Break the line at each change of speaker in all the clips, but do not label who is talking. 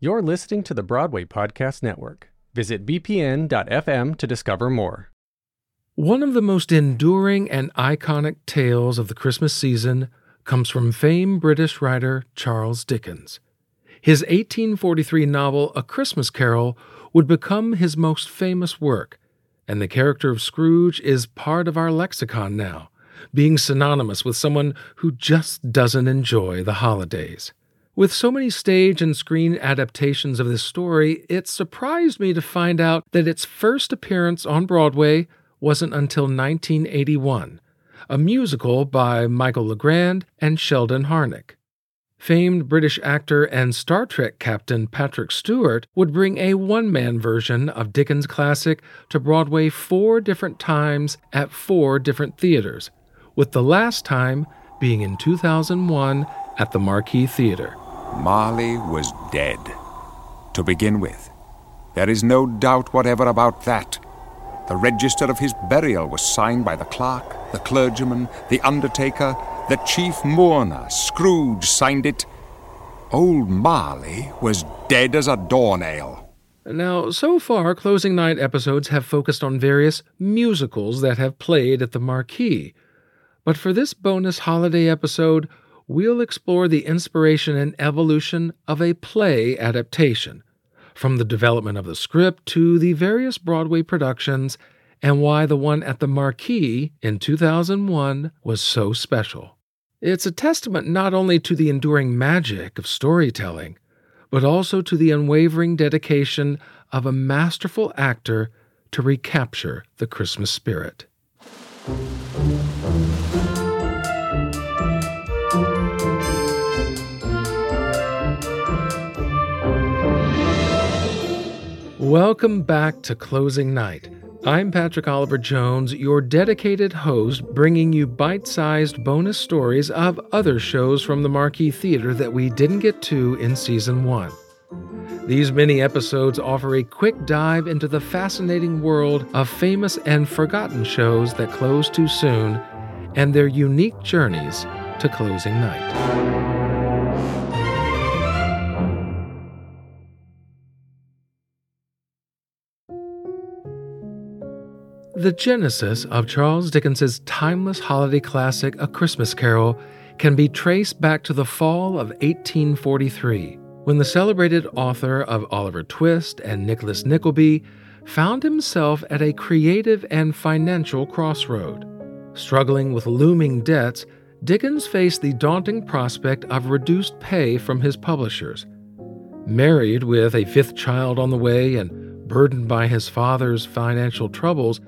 You're listening to the Broadway Podcast Network. Visit bpn.fm to discover more.
One of the most enduring and iconic tales of the Christmas season comes from famed British writer Charles Dickens. His 1843 novel, A Christmas Carol, would become his most famous work, and the character of Scrooge is part of our lexicon now, being synonymous with someone who just doesn't enjoy the holidays. With so many stage and screen adaptations of this story, it surprised me to find out that its first appearance on Broadway wasn't until 1981, a musical by Michael Legrand and Sheldon Harnick. Famed British actor and Star Trek captain Patrick Stewart would bring a one man version of Dickens' classic to Broadway four different times at four different theaters, with the last time being in 2001 at the Marquis Theater.
Marley was dead. To begin with, there is no doubt whatever about that. The register of his burial was signed by the clerk, the clergyman, the undertaker, the chief mourner. Scrooge signed it. Old Marley was dead as a doornail.
Now, so far, closing night episodes have focused on various musicals that have played at the Marquis. But for this bonus holiday episode, we'll explore the inspiration and evolution of a play adaptation, from the development of the script to the various Broadway productions, and why the one at the Marquis in 2001 was so special. It's a testament not only to the enduring magic of storytelling, but also to the unwavering dedication of a masterful actor to recapture the Christmas spirit. Welcome back to Closing Night. I'm Patrick Oliver Jones, your dedicated host, bringing you bite sized bonus stories of other shows from the Marquis Theater that we didn't get to in Season 1. These mini episodes offer a quick dive into the fascinating world of famous and forgotten shows that close too soon and their unique journeys to closing night. The genesis of Charles Dickens's timeless holiday classic, A Christmas Carol, can be traced back to the fall of 1843, when the celebrated author of Oliver Twist and Nicholas Nickleby found himself at a creative and financial crossroad. Struggling with looming debts, Dickens faced the daunting prospect of reduced pay from his publishers. Married with a fifth child on the way and burdened by his father's financial troubles,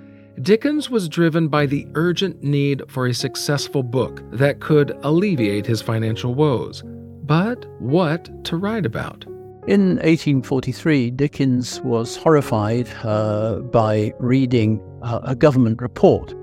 Dickens was driven by the urgent need for a successful book that could alleviate his financial woes. But what to write about?
In 1843, Dickens was horrified uh, by reading uh, a government report.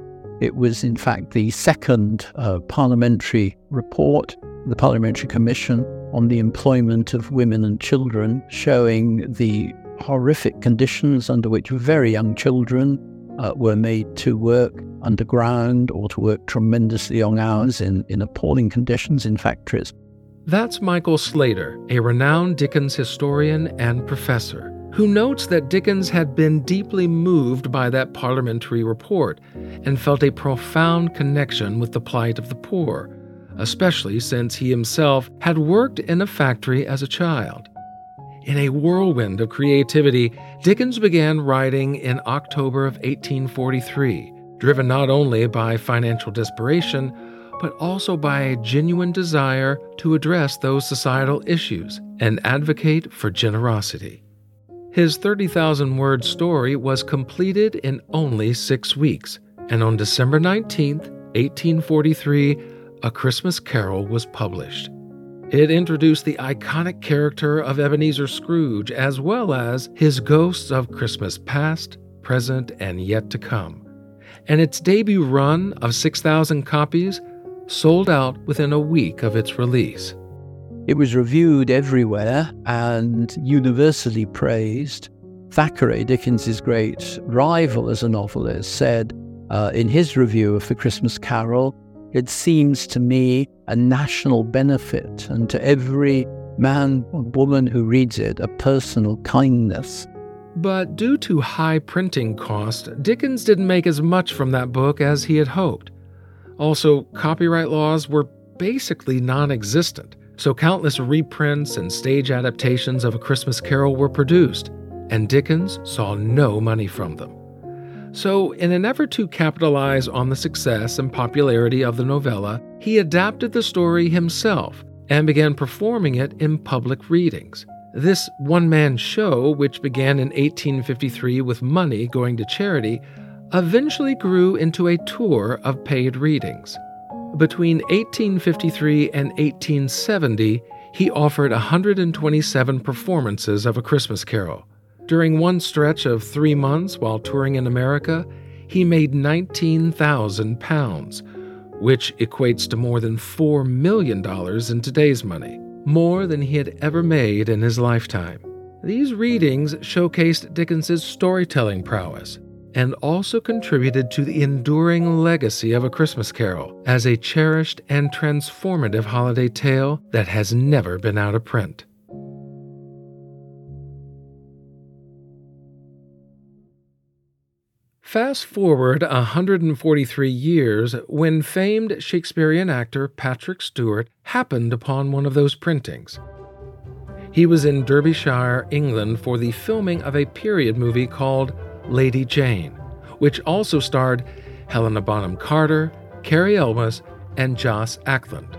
It was, in fact, the second uh, parliamentary report, the Parliamentary Commission on the Employment of Women and Children, showing the horrific conditions under which very young children uh, were made to work underground or to work tremendously long hours in, in appalling conditions in factories.
That's Michael Slater, a renowned Dickens historian and professor, who notes that Dickens had been deeply moved by that parliamentary report and felt a profound connection with the plight of the poor, especially since he himself had worked in a factory as a child. In a whirlwind of creativity, Dickens began writing in October of 1843, driven not only by financial desperation, but also by a genuine desire to address those societal issues and advocate for generosity. His 30,000 word story was completed in only six weeks, and on December 19, 1843, A Christmas Carol was published. It introduced the iconic character of Ebenezer Scrooge as well as his ghosts of Christmas past, present, and yet to come. And its debut run of 6,000 copies sold out within a week of its release.
It was reviewed everywhere and universally praised. Thackeray, Dickens's great rival as a novelist, said uh, in his review of The Christmas Carol it seems to me a national benefit, and to every man or woman who reads it a personal kindness.
But due to high printing costs, Dickens didn't make as much from that book as he had hoped. Also, copyright laws were basically non existent, so countless reprints and stage adaptations of A Christmas Carol were produced, and Dickens saw no money from them. So, in an effort to capitalize on the success and popularity of the novella, he adapted the story himself and began performing it in public readings. This one man show, which began in 1853 with money going to charity, eventually grew into a tour of paid readings. Between 1853 and 1870, he offered 127 performances of A Christmas Carol. During one stretch of three months while touring in America, he made 19,000 pounds, which equates to more than $4 million in today's money, more than he had ever made in his lifetime. These readings showcased Dickens's storytelling prowess and also contributed to the enduring legacy of A Christmas Carol as a cherished and transformative holiday tale that has never been out of print. Fast forward 143 years when famed Shakespearean actor Patrick Stewart happened upon one of those printings. He was in Derbyshire, England for the filming of a period movie called Lady Jane, which also starred Helena Bonham Carter, Cary Elwes, and Joss Ackland.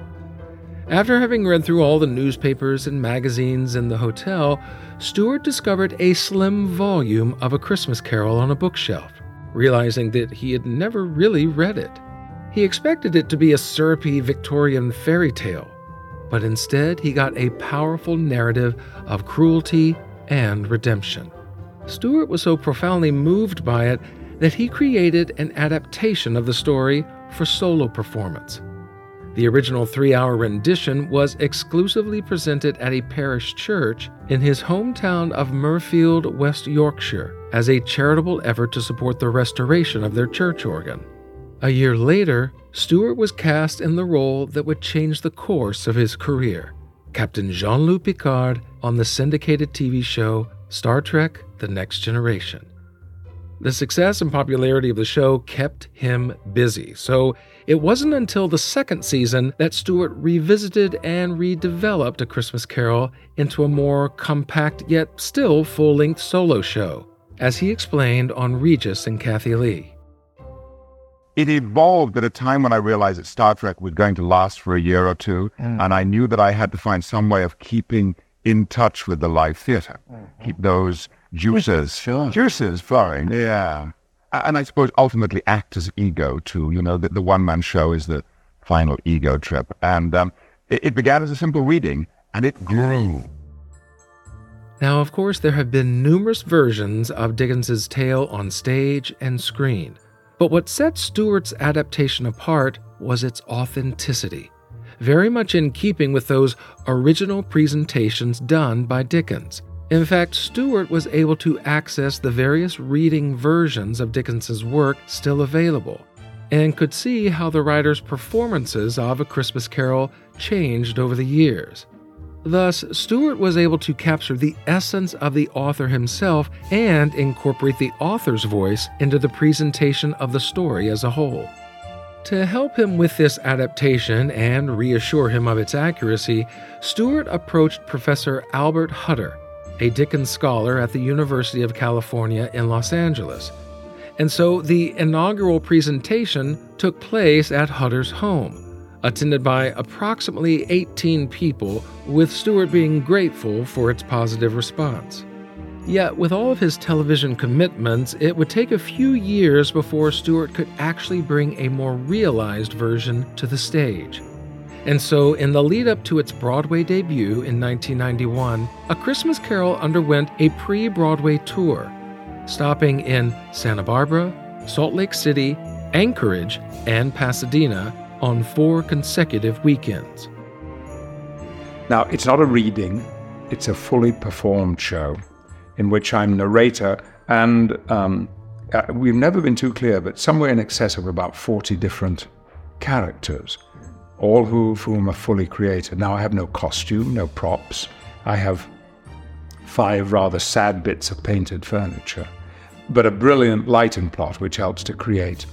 After having read through all the newspapers and magazines in the hotel, Stewart discovered a slim volume of A Christmas Carol on a bookshelf realizing that he had never really read it. He expected it to be a syrupy Victorian fairy tale, but instead he got a powerful narrative of cruelty and redemption. Stewart was so profoundly moved by it that he created an adaptation of the story for solo performance. The original three hour rendition was exclusively presented at a parish church in his hometown of Mirfield, West Yorkshire, as a charitable effort to support the restoration of their church organ. A year later, Stewart was cast in the role that would change the course of his career Captain Jean Luc Picard on the syndicated TV show Star Trek The Next Generation. The success and popularity of the show kept him busy, so it wasn't until the second season that Stewart revisited and redeveloped A Christmas Carol into a more compact yet still full length solo show, as he explained on Regis and Kathie Lee.
It evolved at a time when I realized that Star Trek was going to last for a year or two, mm. and I knew that I had to find some way of keeping in touch with the live theater, mm-hmm. keep those juices,
sure.
juices flowing. Yeah. And I suppose ultimately act as ego too. You know, the, the one man show is the final ego trip. And um, it, it began as a simple reading and it grew.
Now, of course, there have been numerous versions of Dickens's tale on stage and screen. But what set Stewart's adaptation apart was its authenticity, very much in keeping with those original presentations done by Dickens. In fact, Stewart was able to access the various reading versions of Dickens's work still available and could see how the writer's performances of A Christmas Carol changed over the years. Thus, Stewart was able to capture the essence of the author himself and incorporate the author's voice into the presentation of the story as a whole. To help him with this adaptation and reassure him of its accuracy, Stewart approached Professor Albert Hutter, a Dickens scholar at the University of California in Los Angeles. And so the inaugural presentation took place at Hutter's home, attended by approximately 18 people, with Stewart being grateful for its positive response. Yet, with all of his television commitments, it would take a few years before Stewart could actually bring a more realized version to the stage. And so, in the lead up to its Broadway debut in 1991, A Christmas Carol underwent a pre Broadway tour, stopping in Santa Barbara, Salt Lake City, Anchorage, and Pasadena on four consecutive weekends.
Now, it's not a reading, it's a fully performed show in which I'm narrator, and um, uh, we've never been too clear, but somewhere in excess of about 40 different characters all of whom are fully created. Now, I have no costume, no props. I have five rather sad bits of painted furniture, but a brilliant lighting plot which helps to create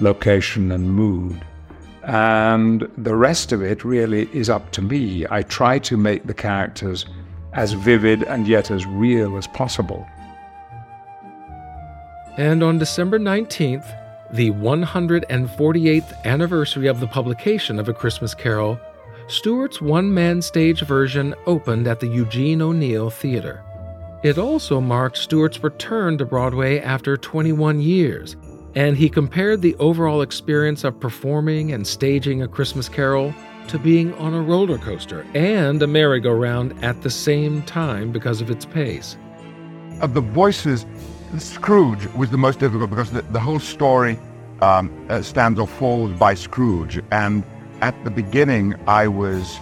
location and mood. And the rest of it really is up to me. I try to make the characters as vivid and yet as real as possible.
And on December 19th, the 148th anniversary of the publication of A Christmas Carol, Stewart's one man stage version opened at the Eugene O'Neill Theater. It also marked Stewart's return to Broadway after 21 years, and he compared the overall experience of performing and staging A Christmas Carol to being on a roller coaster and a merry-go-round at the same time because of its pace.
Of the voices, Scrooge was the most difficult because the, the whole story um, uh, stands or falls by Scrooge. And at the beginning, I was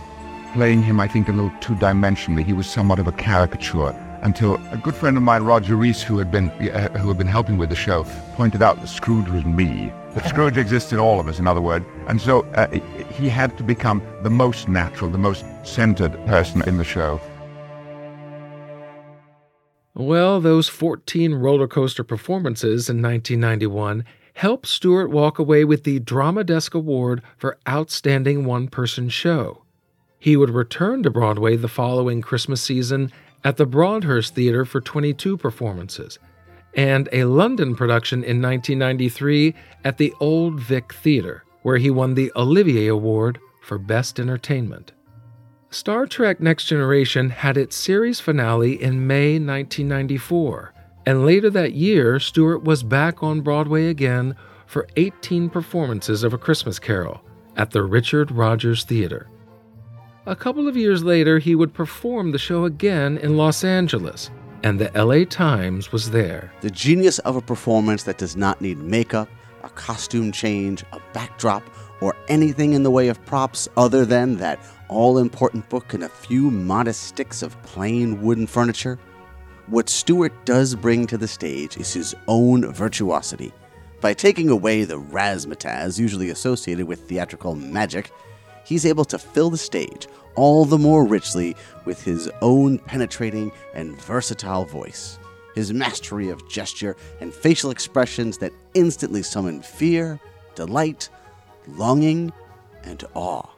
playing him, I think, a little two-dimensionally. He was somewhat of a caricature until a good friend of mine, Roger Rees, who had been uh, who had been helping with the show, pointed out that Scrooge was me. That Scrooge exists in all of us, in other words. And so uh, he had to become the most natural, the most centered person in the show.
Well, those 14 roller coaster performances in 1991 helped Stewart walk away with the Drama Desk Award for Outstanding One Person Show. He would return to Broadway the following Christmas season at the Broadhurst Theatre for 22 performances, and a London production in 1993 at the Old Vic Theatre, where he won the Olivier Award for Best Entertainment. Star Trek Next Generation had its series finale in May 1994, and later that year, Stewart was back on Broadway again for 18 performances of A Christmas Carol at the Richard Rodgers Theater. A couple of years later, he would perform the show again in Los Angeles, and the LA Times was there.
The genius of a performance that does not need makeup, a costume change, a backdrop, or anything in the way of props other than that all important book and a few modest sticks of plain wooden furniture? What Stewart does bring to the stage is his own virtuosity. By taking away the razzmatazz usually associated with theatrical magic, he's able to fill the stage all the more richly with his own penetrating and versatile voice. His mastery of gesture and facial expressions that instantly summon fear, delight, longing, and awe.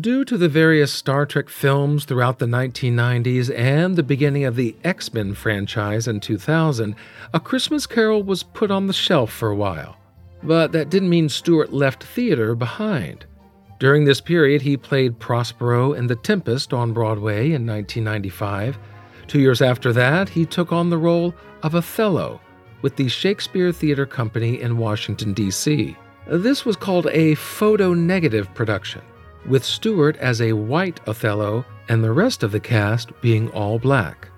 Due to the various Star Trek films throughout the 1990s and the beginning of the X Men franchise in 2000, A Christmas Carol was put on the shelf for a while. But that didn't mean Stewart left theater behind. During this period, he played Prospero in The Tempest on Broadway in 1995. Two years after that, he took on the role of Othello with the Shakespeare Theater Company in Washington, D.C. This was called a photo negative production with Stewart as a white Othello and the rest of the cast being all black.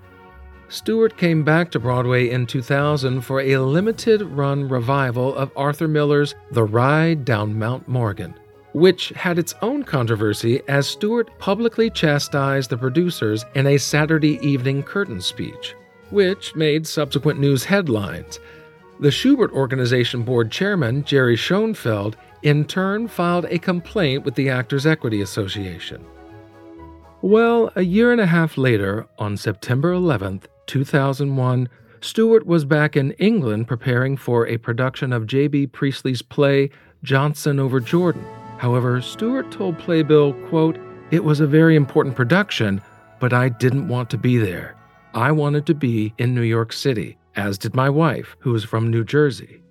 Stewart came back to Broadway in 2000 for a limited run revival of Arthur Miller's The Ride Down Mount Morgan, which had its own controversy as Stewart publicly chastised the producers in a Saturday evening curtain speech, which made subsequent news headlines. The Shubert Organization Board chairman, Jerry Schoenfeld, in turn filed a complaint with the Actors Equity Association. Well, a year and a half later, on September 11th, 2001, Stewart was back in England preparing for a production of J.B. Priestley's play Johnson over Jordan. However, Stewart told Playbill, quote, It was a very important production, but I didn't want to be there. I wanted to be in New York City, as did my wife, who was from New Jersey.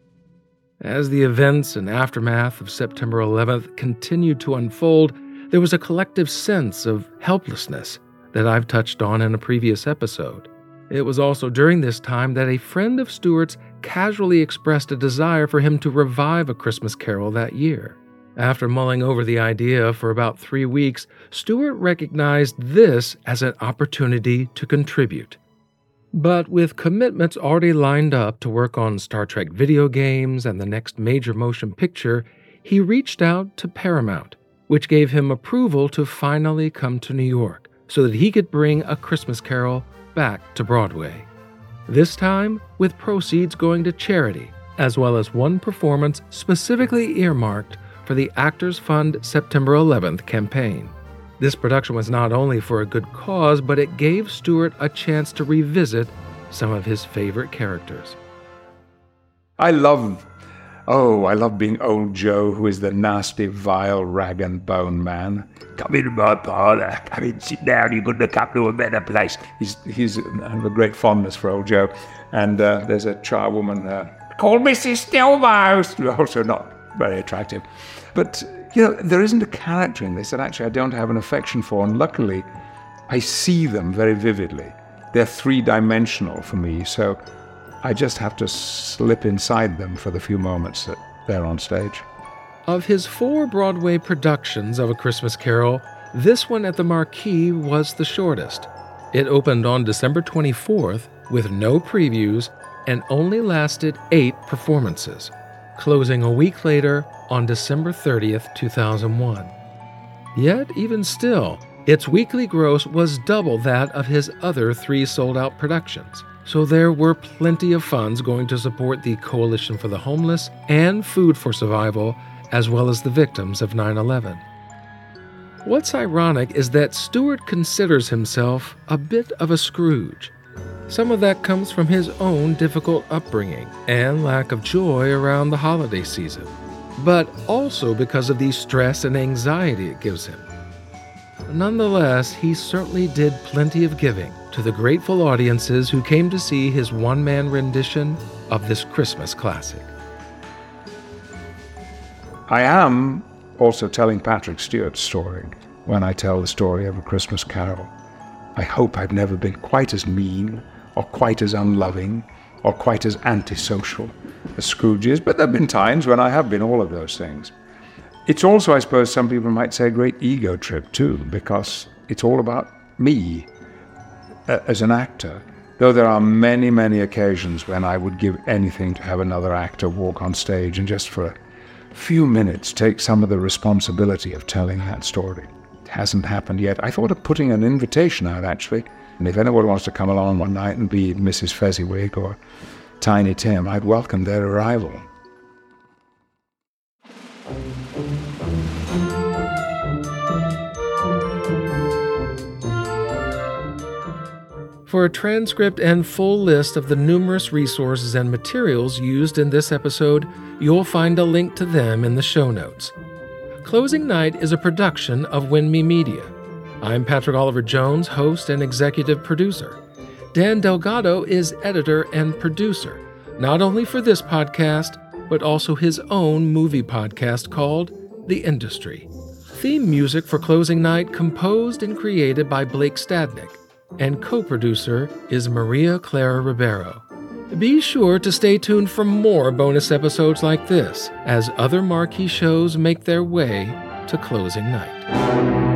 As the events and aftermath of September 11th continued to unfold, there was a collective sense of helplessness that I've touched on in a previous episode. It was also during this time that a friend of Stewart's casually expressed a desire for him to revive A Christmas Carol that year. After mulling over the idea for about three weeks, Stewart recognized this as an opportunity to contribute. But with commitments already lined up to work on Star Trek video games and the next major motion picture, he reached out to Paramount, which gave him approval to finally come to New York so that he could bring A Christmas Carol back to Broadway. This time with proceeds going to charity, as well as one performance specifically earmarked for the Actors Fund September 11th campaign. This production was not only for a good cause, but it gave Stewart a chance to revisit some of his favorite characters.
I love, oh, I love being old Joe, who is the nasty, vile, rag and bone man. Come into my parlour, come in, sit down, you couldn't have come to a better place. He's, he's, I have a great fondness for old Joe. And uh, there's a charwoman uh, called Mrs. Stillmouse, also not very attractive. But, you know, there isn't a character in this that actually I don't have an affection for, and luckily I see them very vividly. They're three dimensional for me, so I just have to slip inside them for the few moments that they're on stage.
Of his four Broadway productions of A Christmas Carol, this one at the Marquis was the shortest. It opened on December 24th with no previews and only lasted eight performances, closing a week later on December 30th, 2001. Yet, even still, its weekly gross was double that of his other three sold out productions, so there were plenty of funds going to support the Coalition for the Homeless and Food for Survival, as well as the victims of 9 11. What's ironic is that Stewart considers himself a bit of a Scrooge. Some of that comes from his own difficult upbringing and lack of joy around the holiday season, but also because of the stress and anxiety it gives him. Nonetheless, he certainly did plenty of giving to the grateful audiences who came to see his one man rendition of this Christmas classic.
I am also telling Patrick Stewart's story when I tell the story of A Christmas Carol. I hope I've never been quite as mean or quite as unloving or quite as antisocial as Scrooge is, but there have been times when I have been all of those things. It's also, I suppose, some people might say a great ego trip too, because it's all about me uh, as an actor. Though there are many, many occasions when I would give anything to have another actor walk on stage and just for a few minutes take some of the responsibility of telling that story. It hasn't happened yet. I thought of putting an invitation out actually, and if anyone wants to come along one night and be Mrs. Fezziwig or Tiny Tim, I'd welcome their arrival.
For a transcript and full list of the numerous resources and materials used in this episode, you'll find a link to them in the show notes. Closing Night is a production of WINMI Media. I'm Patrick Oliver Jones, host and executive producer. Dan Delgado is editor and producer, not only for this podcast, but also his own movie podcast called The Industry. Theme music for Closing Night composed and created by Blake Stadnick and co producer is Maria Clara Ribeiro. Be sure to stay tuned for more bonus episodes like this as other marquee shows make their way to closing night.